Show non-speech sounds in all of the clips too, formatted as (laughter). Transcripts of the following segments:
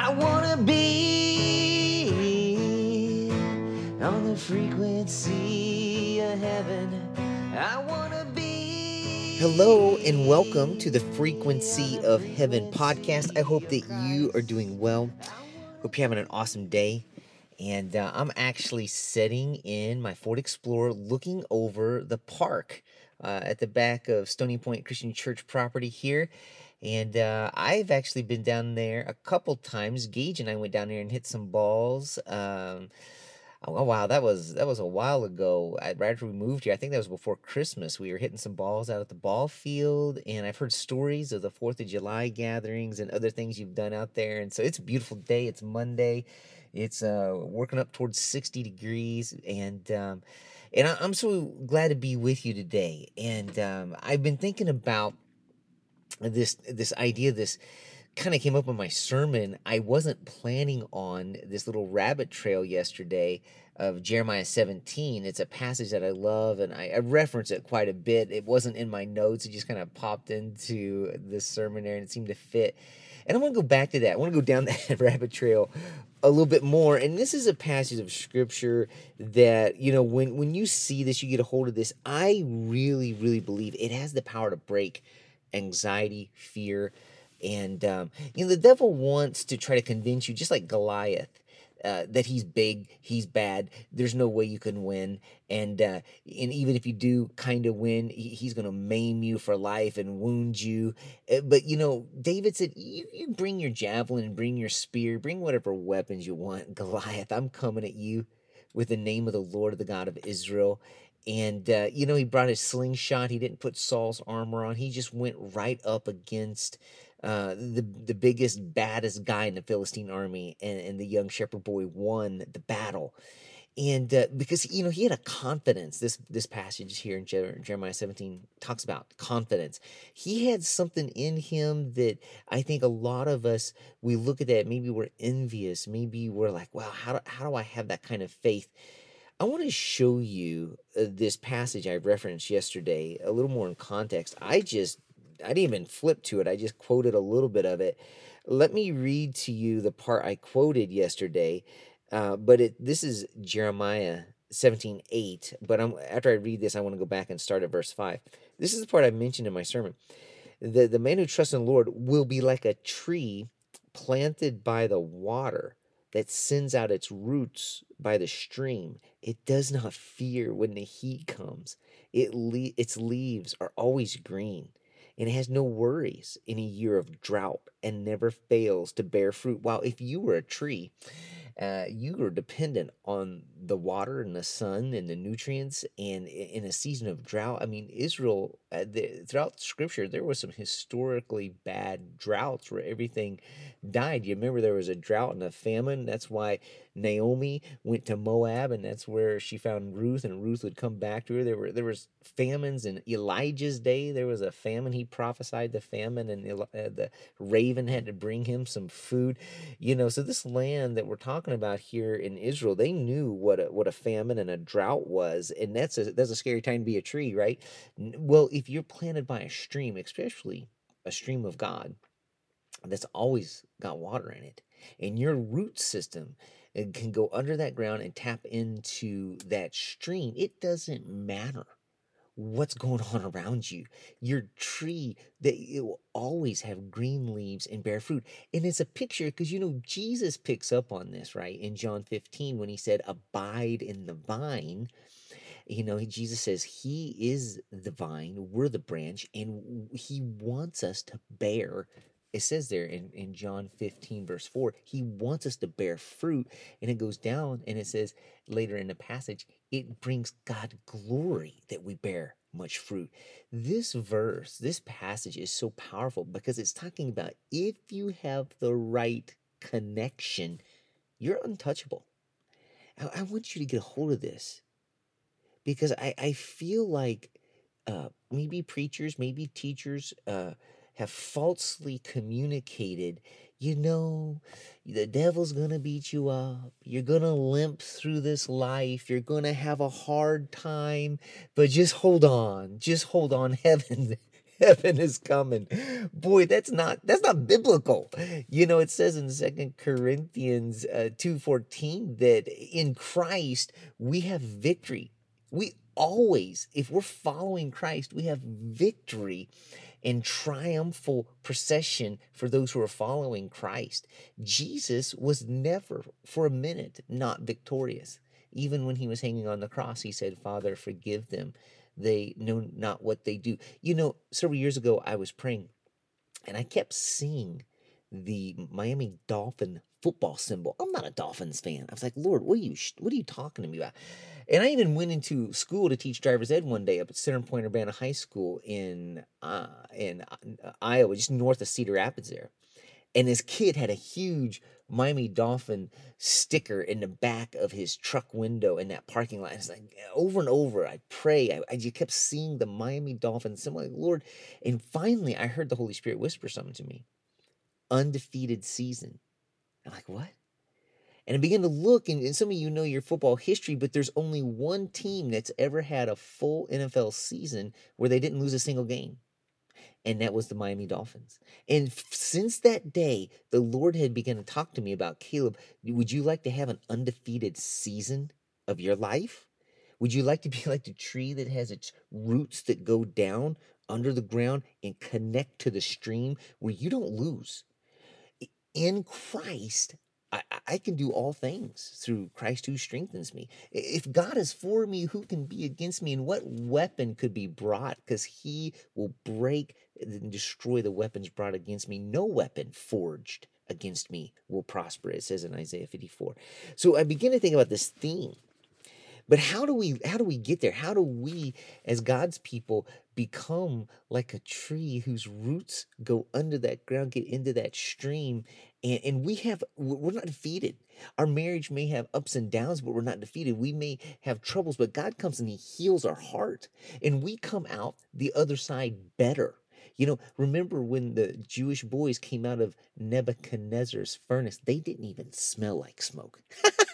I wanna be on the frequency of heaven. I wanna be. Hello and welcome to the Frequency of Heaven podcast. I hope that you are doing well. Hope you're having an awesome day. And uh, I'm actually sitting in my Ford Explorer looking over the park uh, at the back of Stony Point Christian Church property here. And uh, I've actually been down there a couple times. Gage and I went down there and hit some balls. Um, oh wow, that was that was a while ago. I, right after we moved here, I think that was before Christmas. We were hitting some balls out at the ball field, and I've heard stories of the Fourth of July gatherings and other things you've done out there. And so it's a beautiful day. It's Monday. It's uh, working up towards sixty degrees, and um, and I, I'm so glad to be with you today. And um, I've been thinking about this this idea this kind of came up in my sermon. I wasn't planning on this little rabbit trail yesterday of jeremiah 17 it's a passage that i love and I, I reference it quite a bit. It wasn't in my notes. It just kind of popped into this sermon there and it seemed to fit. And i want to go back to that. I want to go down (laughs) that rabbit trail a little bit more. And this is a passage of scripture that you know when when you see this you get a hold of this. I really really believe it has the power to break anxiety, fear. And, um, you know, the devil wants to try to convince you, just like Goliath, uh, that he's big, he's bad. There's no way you can win, and uh, and even if you do kind of win, he, he's going to maim you for life and wound you. Uh, but you know, David said, you, "You bring your javelin bring your spear, bring whatever weapons you want." Goliath, I'm coming at you with the name of the Lord, the God of Israel. And, uh, you know, he brought his slingshot. He didn't put Saul's armor on. He just went right up against uh, the, the biggest, baddest guy in the Philistine army. And, and the young shepherd boy won the battle. And uh, because, you know, he had a confidence. This, this passage here in Jeremiah 17 talks about confidence. He had something in him that I think a lot of us, we look at that, maybe we're envious. Maybe we're like, wow, how do, how do I have that kind of faith? I want to show you uh, this passage I referenced yesterday a little more in context. I just, I didn't even flip to it, I just quoted a little bit of it. Let me read to you the part I quoted yesterday. Uh, but it, this is Jeremiah 17 8. But I'm, after I read this, I want to go back and start at verse 5. This is the part I mentioned in my sermon. The, the man who trusts in the Lord will be like a tree planted by the water that sends out its roots by the stream. It does not fear when the heat comes. It le- its leaves are always green, and it has no worries in a year of drought and never fails to bear fruit. While if you were a tree uh, you are dependent on the water and the sun and the nutrients. And in a season of drought, I mean, Israel, uh, the, throughout Scripture, there was some historically bad droughts where everything died. You remember there was a drought and a famine. That's why Naomi went to Moab, and that's where she found Ruth, and Ruth would come back to her. There were there was famines in Elijah's day. There was a famine. He prophesied the famine, and uh, the raven had to bring him some food. You know, so this land that we're talking about here in Israel, they knew what a, what a famine and a drought was, and that's a that's a scary time to be a tree, right? Well, if you're planted by a stream, especially a stream of God, that's always got water in it, and your root system and can go under that ground and tap into that stream, it doesn't matter what's going on around you. Your tree that it will always have green leaves and bear fruit. And it's a picture because you know Jesus picks up on this, right? In John 15 when he said abide in the vine, you know, Jesus says he is the vine, we're the branch, and he wants us to bear it says there in, in John 15, verse 4, he wants us to bear fruit. And it goes down and it says later in the passage, it brings God glory that we bear much fruit. This verse, this passage is so powerful because it's talking about if you have the right connection, you're untouchable. I, I want you to get a hold of this because I, I feel like uh, maybe preachers, maybe teachers, uh, have falsely communicated, you know, the devil's going to beat you up. You're going to limp through this life. You're going to have a hard time, but just hold on. Just hold on. (laughs) Heaven heaven is coming. Boy, that's not that's not biblical. You know, it says in Second Corinthians uh, 2:14 that in Christ we have victory. We always, if we're following Christ, we have victory and triumphal procession for those who are following Christ. Jesus was never for a minute not victorious. Even when he was hanging on the cross, he said, Father, forgive them. They know not what they do. You know, several years ago, I was praying and I kept seeing the Miami Dolphin football symbol. I'm not a Dolphins fan. I was like, Lord, what are you what are you talking to me about? And I even went into school to teach driver's ed one day up at Center Point Urbana High School in uh, in uh, Iowa, just north of Cedar Rapids there. And this kid had a huge Miami Dolphin sticker in the back of his truck window in that parking lot. It's like over and over, I pray. I, I just kept seeing the Miami Dolphin symbol, like, Lord. And finally, I heard the Holy Spirit whisper something to me undefeated season. I'm like, what? And I began to look, and, and some of you know your football history, but there's only one team that's ever had a full NFL season where they didn't lose a single game and that was the Miami Dolphins. And f- since that day, the Lord had begun to talk to me about Caleb. Would you like to have an undefeated season of your life? Would you like to be (laughs) like the tree that has its roots that go down under the ground and connect to the stream where you don't lose? In Christ, I, I can do all things through Christ who strengthens me. If God is for me, who can be against me? And what weapon could be brought? Because he will break and destroy the weapons brought against me. No weapon forged against me will prosper, it says in Isaiah 54. So I begin to think about this theme. But how do we how do we get there? How do we as God's people become like a tree whose roots go under that ground, get into that stream and, and we have we're not defeated. Our marriage may have ups and downs but we're not defeated. We may have troubles but god comes and he heals our heart and we come out the other side better. You know remember when the jewish boys came out of nebuchadnezzar's furnace they didn't even smell like smoke (laughs)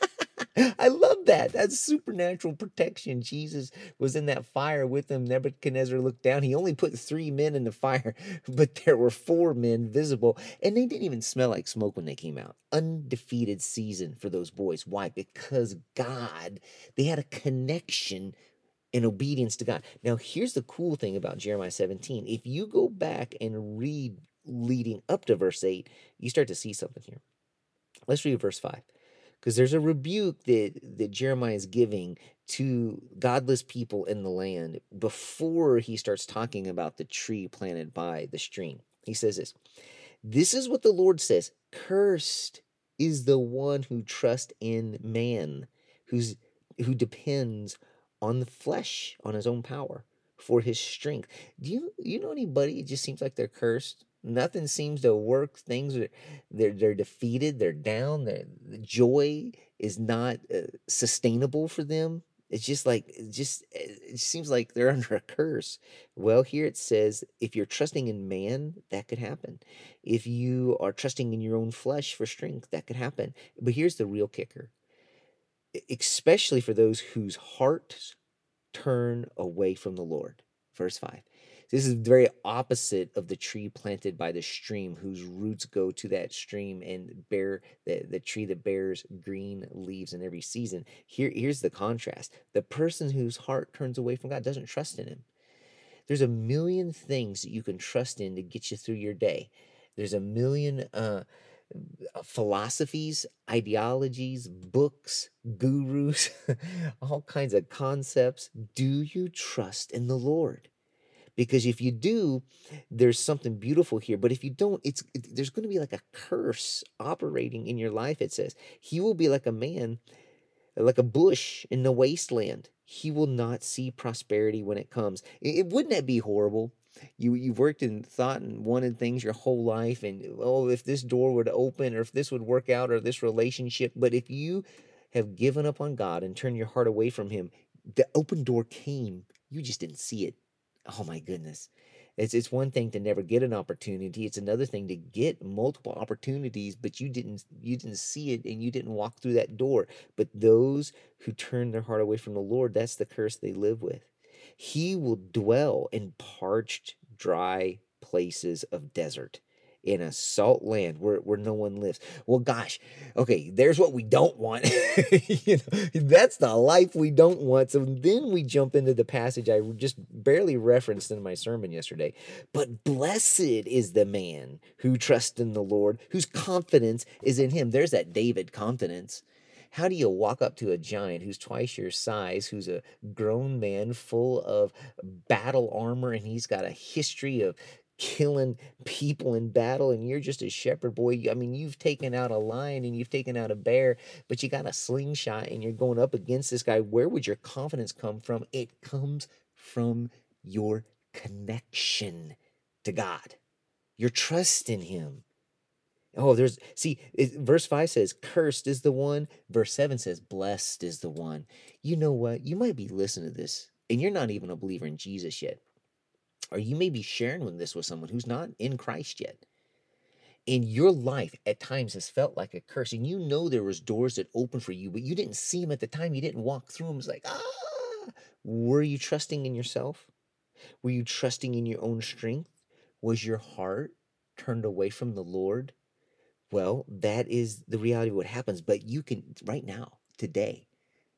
I love that. That's supernatural protection. Jesus was in that fire with them. Nebuchadnezzar looked down. He only put three men in the fire, (laughs) but there were four men visible, and they didn't even smell like smoke when they came out. Undefeated season for those boys. Why? Because God, they had a connection and obedience to God. Now, here's the cool thing about Jeremiah 17. If you go back and read leading up to verse 8, you start to see something here. Let's read verse 5 because there's a rebuke that that Jeremiah is giving to godless people in the land before he starts talking about the tree planted by the stream. He says this. This is what the Lord says, cursed is the one who trusts in man, who's who depends on the flesh, on his own power for his strength. Do you you know anybody it just seems like they're cursed? Nothing seems to work. Things are they're they're defeated. They're down. They're, the joy is not uh, sustainable for them. It's just like it just it seems like they're (laughs) under a curse. Well, here it says if you're trusting in man, that could happen. If you are trusting in your own flesh for strength, that could happen. But here's the real kicker. Especially for those whose hearts turn away from the Lord. Verse 5. This is very opposite of the tree planted by the stream, whose roots go to that stream and bear the, the tree that bears green leaves in every season. Here, here's the contrast. The person whose heart turns away from God doesn't trust in him. There's a million things that you can trust in to get you through your day. There's a million uh, philosophies, ideologies, books, gurus, (laughs) all kinds of concepts. Do you trust in the Lord? Because if you do there's something beautiful here but if you don't it's it, there's going to be like a curse operating in your life it says. He will be like a man like a bush in the wasteland. He will not see prosperity when it comes. It, it wouldn't that be horrible? You you've worked and thought and wanted things your whole life and oh if this door would open or if this would work out or this relationship but if you have given up on God and turned your heart away from him the open door came. You just didn't see it oh my goodness. It's it's one thing to never get an opportunity it's another thing to get multiple opportunities but you didn't you didn't see it and you didn't walk through that door. But those who turn their heart away from the lord that's the curse they live with. He will dwell in parched dry places of desert in a salt land where, where no one lives. Well, gosh, okay, there's what we don't want. (laughs) you know, that's the life we don't want. So then we jump into the passage I just barely referenced in my sermon yesterday. But blessed is the man who trusts in the Lord, whose confidence is in him. There's that David confidence. How do you walk up to a giant who's twice your size, who's a grown man full of battle armor, and he's got a history of killing people in battle and you're just a shepherd boy i mean you've taken out a lion and you've taken out a bear but you got a slingshot and you're going up against this guy where would your confidence come from? It comes from your connection to god. Your trust in him. Oh there's see it, verse 5 says cursed is the one verse 7 says blessed is the one. You know what? You might be listening to this and you're not even a believer in jesus yet or you may be sharing with this with someone who's not in Christ yet. And your life at times has felt like a curse, and you know there was doors that opened for you, but you didn't see them at the time. You didn't walk through them. It's like, ah, were you trusting in yourself? Were you trusting in your own strength? Was your heart turned away from the Lord? Well, that is the reality of what happens. But you can, right now, today,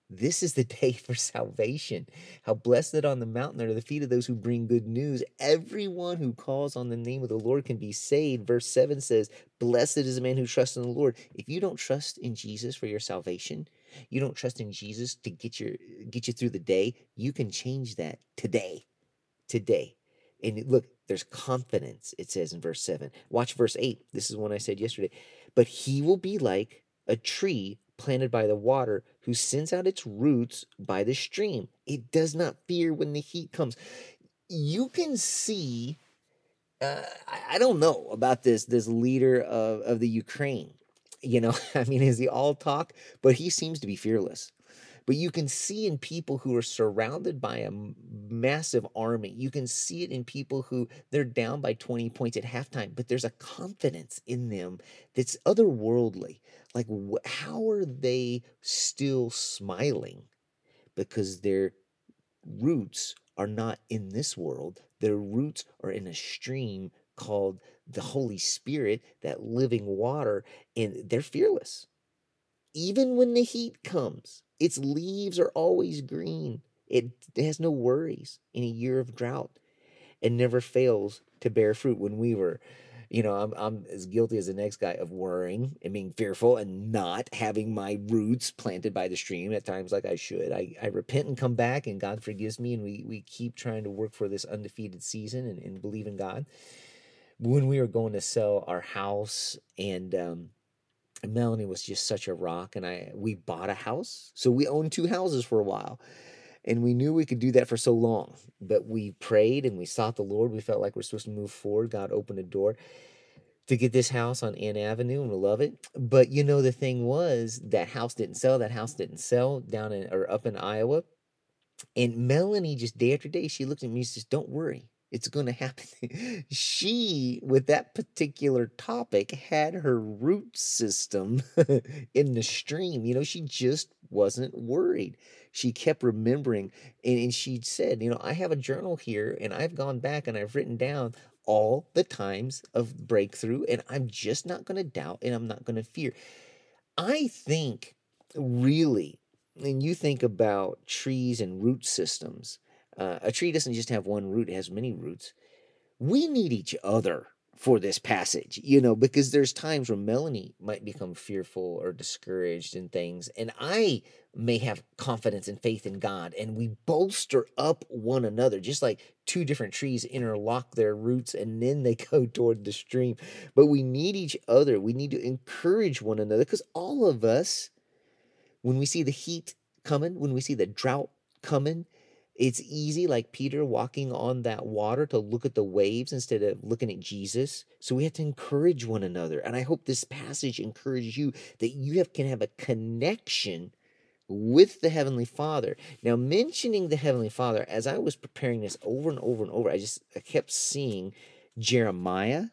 this is the day for salvation. How blessed on the mountain are the feet of those who bring good news. Everyone who calls on the name of the Lord can be saved. Verse 7 says, Blessed is the man who trusts in the Lord. If you don't trust in Jesus for your salvation, you don't trust in Jesus to get your get you through the day, you can change that today. Today. And look, there's confidence, it says in verse 7. Watch verse 8. This is one I said yesterday. But he will be like a tree planted by the water, who sends out its roots by the stream. It does not fear when the heat comes. You can see, uh, I, I don't know about this this leader of, of the Ukraine. You know, (laughs) I mean, is he all talk? But he seems to be fearless. But you can see in people who are surrounded by a massive army, you can see it in people who they're down by 20 points at halftime, but there's a confidence in them that's otherworldly. Like, how are they still smiling? Because their roots are not in this world, their roots are in a stream called the Holy Spirit, that living water, and they're fearless. Even when the heat comes, its leaves are always green. It has no worries in a year of drought and never fails to bear fruit. When we were, you know, I'm, I'm as guilty as the next guy of worrying and being fearful and not having my roots planted by the stream at times like I should. I, I repent and come back, and God forgives me, and we, we keep trying to work for this undefeated season and, and believe in God. When we were going to sell our house and, um, Melanie was just such a rock, and I we bought a house, so we owned two houses for a while, and we knew we could do that for so long. But we prayed and we sought the Lord. We felt like we're supposed to move forward. God opened a door to get this house on Ann Avenue, and we love it. But you know, the thing was that house didn't sell. That house didn't sell down in or up in Iowa. And Melanie, just day after day, she looked at me and says, "Don't worry, it's going to happen. (laughs) she, with that particular topic, had her root system (laughs) in the stream. You know, she just wasn't worried. She kept remembering, and, and she said, You know, I have a journal here, and I've gone back and I've written down all the times of breakthrough, and I'm just not going to doubt and I'm not going to fear. I think, really, when you think about trees and root systems, uh, a tree doesn't just have one root, it has many roots. We need each other for this passage, you know, because there's times where Melanie might become fearful or discouraged and things, and I may have confidence and faith in God, and we bolster up one another, just like two different trees interlock their roots and then they (laughs) go toward the stream. But we need each other, we need to encourage one another because all of us, when we see the heat coming, when we see the drought coming, it's easy, like Peter walking on that water, to look at the waves instead of looking at Jesus. So we have to encourage one another. And I hope this passage encourages you that you have, can have a connection with the Heavenly Father. Now, mentioning the Heavenly Father, as I was preparing this over and over and over, I just I kept seeing Jeremiah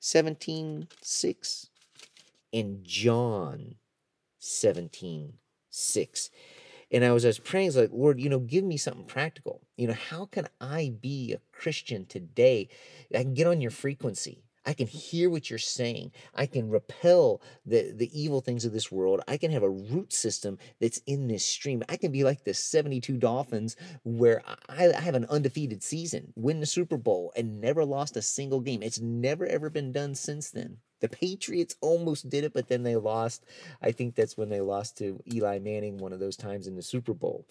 17 6 and John 17 6. And I was, I was praying, I was like, Lord, you know, give me something practical. You know, how can I be a Christian today? I can get on your frequency. I can hear what you're saying. I can repel the, the evil things of this world. I can have a root system that's in this stream. I can be like the 72 Dolphins where I, I have an undefeated season, win the Super Bowl, and never lost a single game. It's never, ever been done since then. The Patriots almost did it, but then they lost. I think that's when they lost to Eli Manning one of those times in the Super Bowl.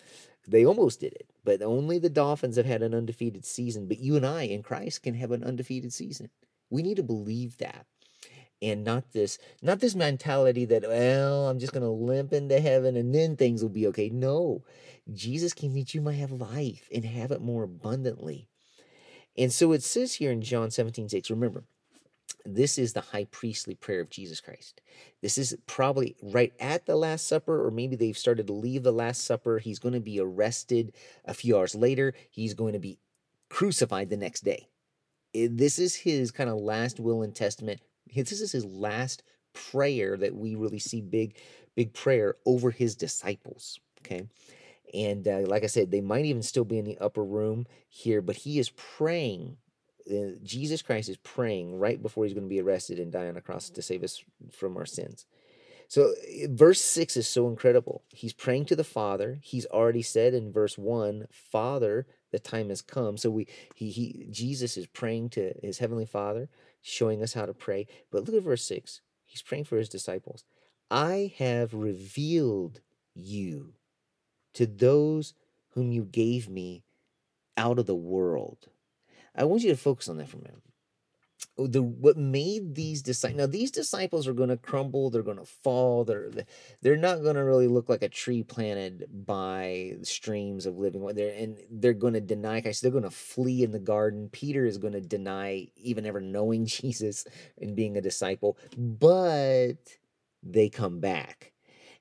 They almost did it, but only the Dolphins have had an undefeated season. But you and I in Christ can have an undefeated season. We need to believe that. And not this, not this mentality that, well, I'm just gonna limp into heaven and then things will be okay. No. Jesus came that you might have life and have it more abundantly. And so it says here in John 17, 6, remember, this is the high priestly prayer of Jesus Christ. This is probably right at the Last Supper, or maybe they've started to leave the Last Supper. He's going to be arrested a few hours later. He's going to be crucified the next day. This is his kind of last will and testament. This is his last prayer that we really see big, big prayer over his disciples. Okay. And uh, like I said, they might even still be in the upper room here, but he is praying Jesus Christ is praying right before he's going to be arrested and die on a cross to save us from our sins. So, verse 6 is so incredible. He's praying to the Father. He's already said in verse 1, Father, the time has come. So we he he Jesus is praying to his heavenly Father, showing us how to pray. But look at verse 6. He's praying for his disciples. I have revealed you to those whom you gave me out of the world. I want you to focus on that for a minute. Oh, the what made these disciples now these disciples are going to crumble they're going to fall they're they're not going to really look like a tree planted by streams of living water. And they're going to deny Christ they're going to flee in the garden. Peter is going to deny even ever knowing (laughs) Jesus and being a disciple but they come back.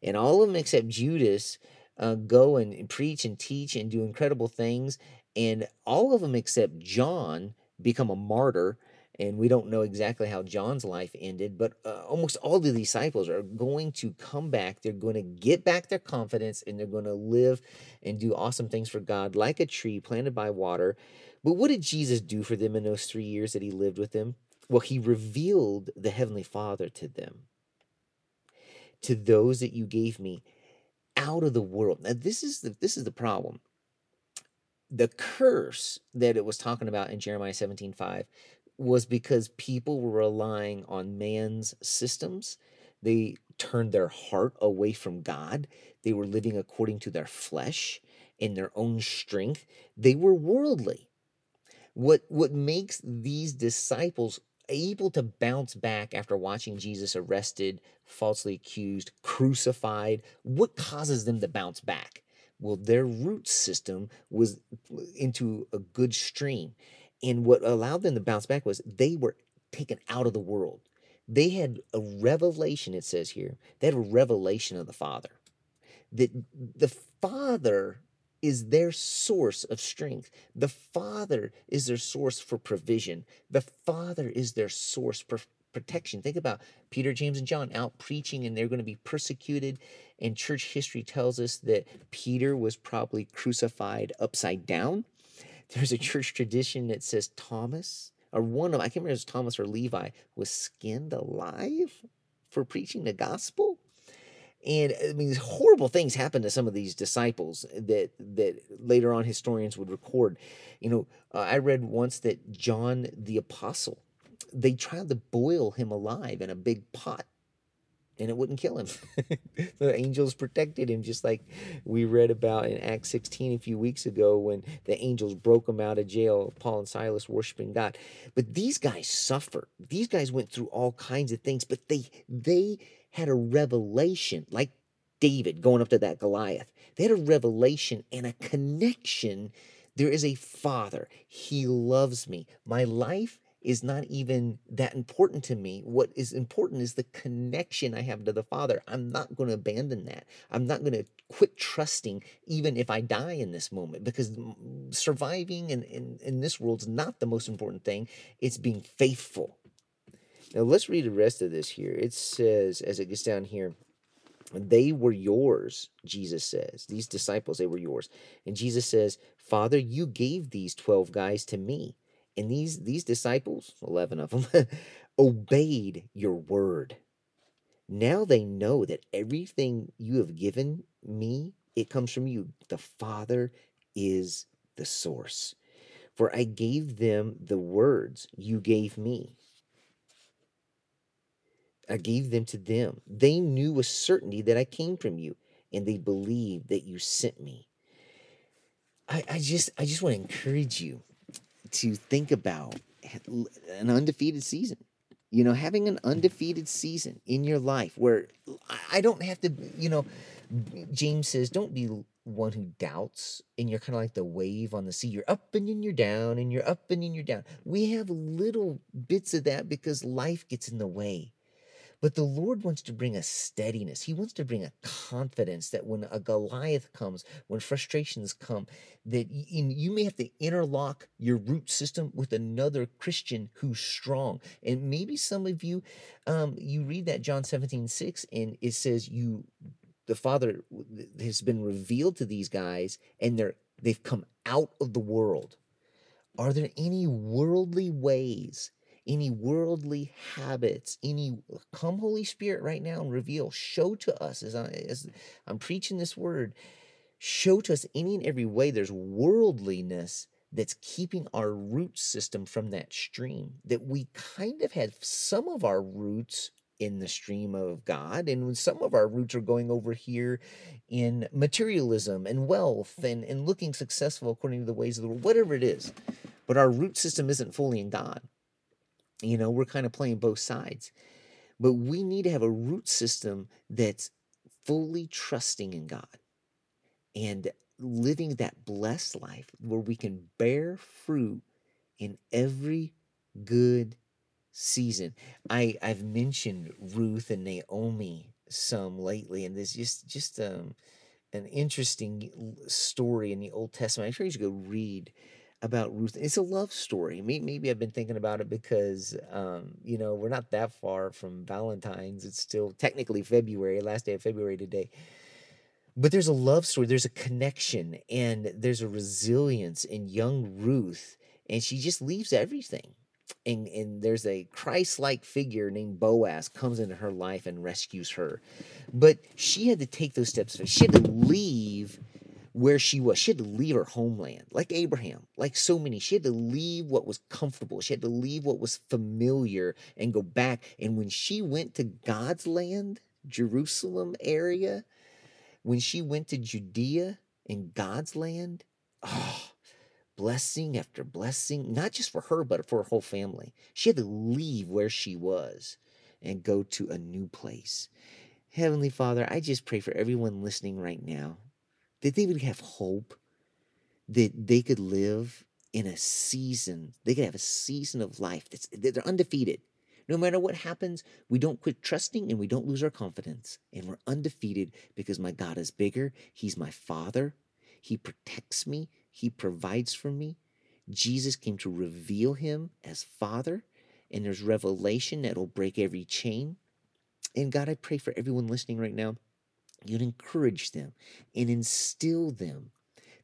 And all of them except Judas uh, go and preach and teach and do incredible things and all of them except John become a martyr. And we don't know exactly how John's life ended, but uh, almost all the disciples are going to come back. They're going to get back their confidence and they're going to live and do awesome things for God, like a tree planted by water. But what did Jesus do for them in those three years that he lived with them? Well, he revealed the Heavenly Father to them, to those that you gave me out of the world. Now, this is the, this is the problem the curse that it was talking about in Jeremiah 17 5 was because people were relying on man's systems. They turned their heart away from God. They were living according to their flesh in their own strength. They were worldly. What, what makes these disciples able to bounce back after watching Jesus arrested, falsely accused, crucified? What causes them to bounce back? Well, their root system was into a good stream. And what allowed them to bounce back was they were taken out of the world. They had a revelation, it says here. They had a revelation of the Father. That the Father is their source of strength. The Father is their source for provision. The Father is their source for protection. Think about Peter, James, and John out preaching, and they're going to be persecuted. And church history tells us that Peter was probably crucified upside down. There's a church tradition that says Thomas, or one of I can't remember if it was Thomas or Levi, was skinned alive for preaching the gospel. And I mean, horrible things happened to some of these disciples that that later on historians would record. You know, uh, I read once that John the apostle they tried to boil him alive in a big pot and it wouldn't kill him. (laughs) (laughs) the angels protected him, just like we read about in Acts 16 a few weeks ago when the angels broke him out of jail, Paul and Silas worshiping God. But these guys suffered. These guys went through all kinds of things, but they they had a revelation, like David going up to that Goliath. They had a revelation and a connection. There is a father. He loves me. My life is not even that important to me. What is important is the connection I have to the Father. I'm not going to abandon that. I'm not going to quit trusting even if I die in this moment because surviving in, in, in this world is not the most important thing. It's being faithful. Now let's read the rest of this here. It says, as it gets down here, They were yours, Jesus says. These disciples, they were yours. And Jesus says, Father, you gave these 12 guys to me. And these, these disciples, 11 of them, (laughs) obeyed your word. Now they know that everything you have given me, it comes from you. The Father is the source. For I gave them the words you gave me. I gave them to them. They knew with certainty that I came from you, and they believed that you sent me. I, I just I just want to encourage you to think about an undefeated season. You know, having an undefeated season in your life where I don't have to, you know, James says, don't be one who doubts and you're kind of like the wave on the sea. You're up and then you're down and you're up and then you're down. We have little bits of that because life gets in the way. But the Lord wants to bring a steadiness. He wants to bring a confidence that when a Goliath comes, when frustrations come, that you may have to interlock your root system with another Christian who's strong. And maybe some of you, um, you read that John 17, 6, and it says you the Father has been revealed to these guys and they're they've come out of the world. Are there any worldly ways any worldly habits, any come Holy Spirit right now and reveal, show to us as, I, as I'm preaching this word, show to us any and every way there's worldliness that's keeping our root system from that stream, that we kind of have some of our roots in the stream of God, and some of our roots are going over here in materialism and wealth mm-hmm. and, and looking successful according to the ways of the world, whatever it is. But our root system isn't fully in God. You know, we're kind of playing both sides. But we need to have a root system that's fully trusting in God and living that blessed life where we can bear fruit in every good season. I I've mentioned Ruth and Naomi some lately, and there's just just um, an interesting story in the Old Testament. I encourage you to go read about Ruth. It's a love story. Maybe, I've been thinking about it because, um, you know, we're not that far from Valentine's. It's still technically February, last day of February today. But there's a love story, there's a connection, and there's a resilience in young Ruth. And she just leaves everything. And, and there's a Christ-like figure named Boaz comes into her life and rescues her. But she had to take those steps. She had to leave where she was. She had to leave her homeland, like Abraham, like so many. She had to leave what was comfortable. She had to leave what was familiar and go back. And when she went to God's land, Jerusalem area, when she went to Judea in God's land, oh, blessing after blessing, not just for her, but for her whole family. She had to leave where she was and go to a new place. Heavenly Father, I just pray for everyone listening right now that they would have hope that they could live in a season, they could have a season of life that's that they're undefeated. No matter what happens, we don't quit trusting and we don't lose our confidence. And we're undefeated because my God is bigger. He's my Father. He protects me. He provides for me. Jesus came to reveal him as Father, and there's revelation that'll break every chain. And God, I pray for everyone listening right now you'd encourage them and instill them.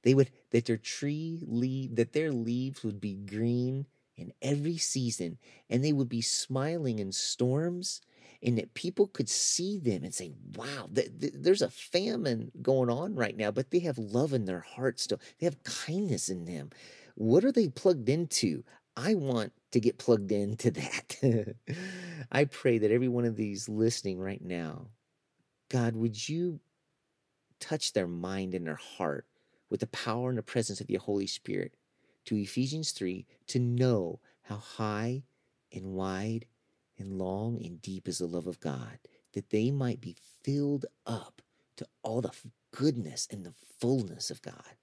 They would that their tree leaf that their leaves would be green in every season, and they would be smiling in storms, and that people could see them and say, "Wow, th- th- there's a famine going on right now, but they have love in their heart still. They have kindness in them. What are they plugged into? I want to get plugged into that. (laughs) I pray that every one of these listening right now God, would you touch their mind and their heart with the power and the presence of your Holy Spirit to Ephesians 3 to know how high and wide and long and deep is the love of God, that they might be filled up to all the goodness and the fullness of God.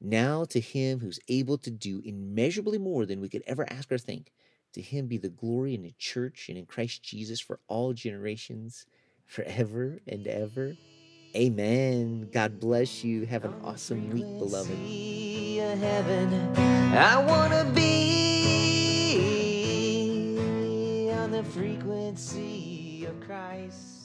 Now to him who's able to do immeasurably more than we could ever ask or think, to him be the glory in the church and in Christ Jesus for all generations forever and ever. Amen. God bless you. Have an awesome week, beloved. Heaven, I want to be on the frequency of Christ.